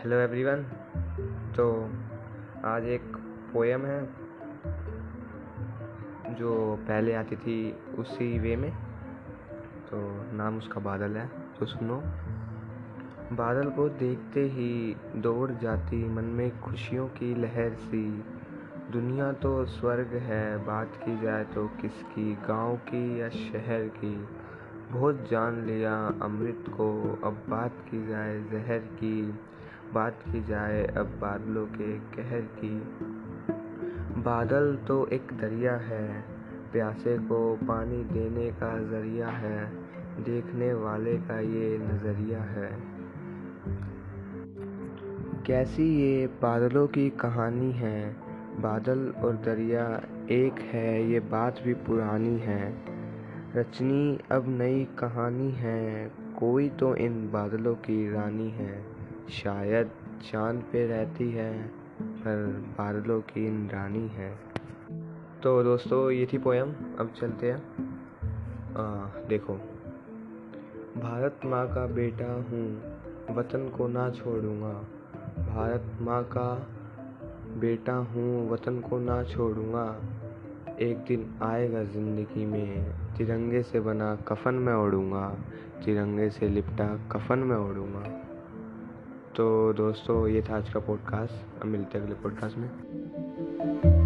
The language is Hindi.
हेलो एवरीवन तो आज एक पोएम है, जो पहले आती थी उसी वे में। तो नाम उसका बादल है तो सुनो। बादल को देखते ही दौड़ जाती मन में खुशियों की लहर सी। दुनिया तो स्वर्ग है, बात की जाए तो किसकी? गाँव की या शहर की? बहुत जान लिया अमृत को, अब बात की जाए जहर की। बात की जाए अब बादलों के कहर की। बादल तो एक दरिया है, प्यासे को पानी देने का ज़रिया है, देखने वाले का ये नज़रिया है। कैसी ये बादलों की कहानी है? बादल और दरिया एक है, ये बात भी पुरानी है। रचनी अब नई कहानी है, कोई तो इन बादलों की रानी है। शायद चाँद पे रहती है पर बादलों की रानी है। तो दोस्तों ये थी पोयम अब चलते हैं। आ, देखो। भारत माँ का बेटा हूँ वतन को ना छोड़ूँगा। भारत माँ का बेटा हूँ वतन को ना छोड़ूँगा। एक दिन आएगा ज़िंदगी में तिरंगे से बना कफन में ओढ़ूँगा। तिरंगे से लिपटा कफन में ओढ़ूँगा। तो दोस्तों ये था आज का पॉडकास्ट अब मिलते हैं अगले पॉडकास्ट में।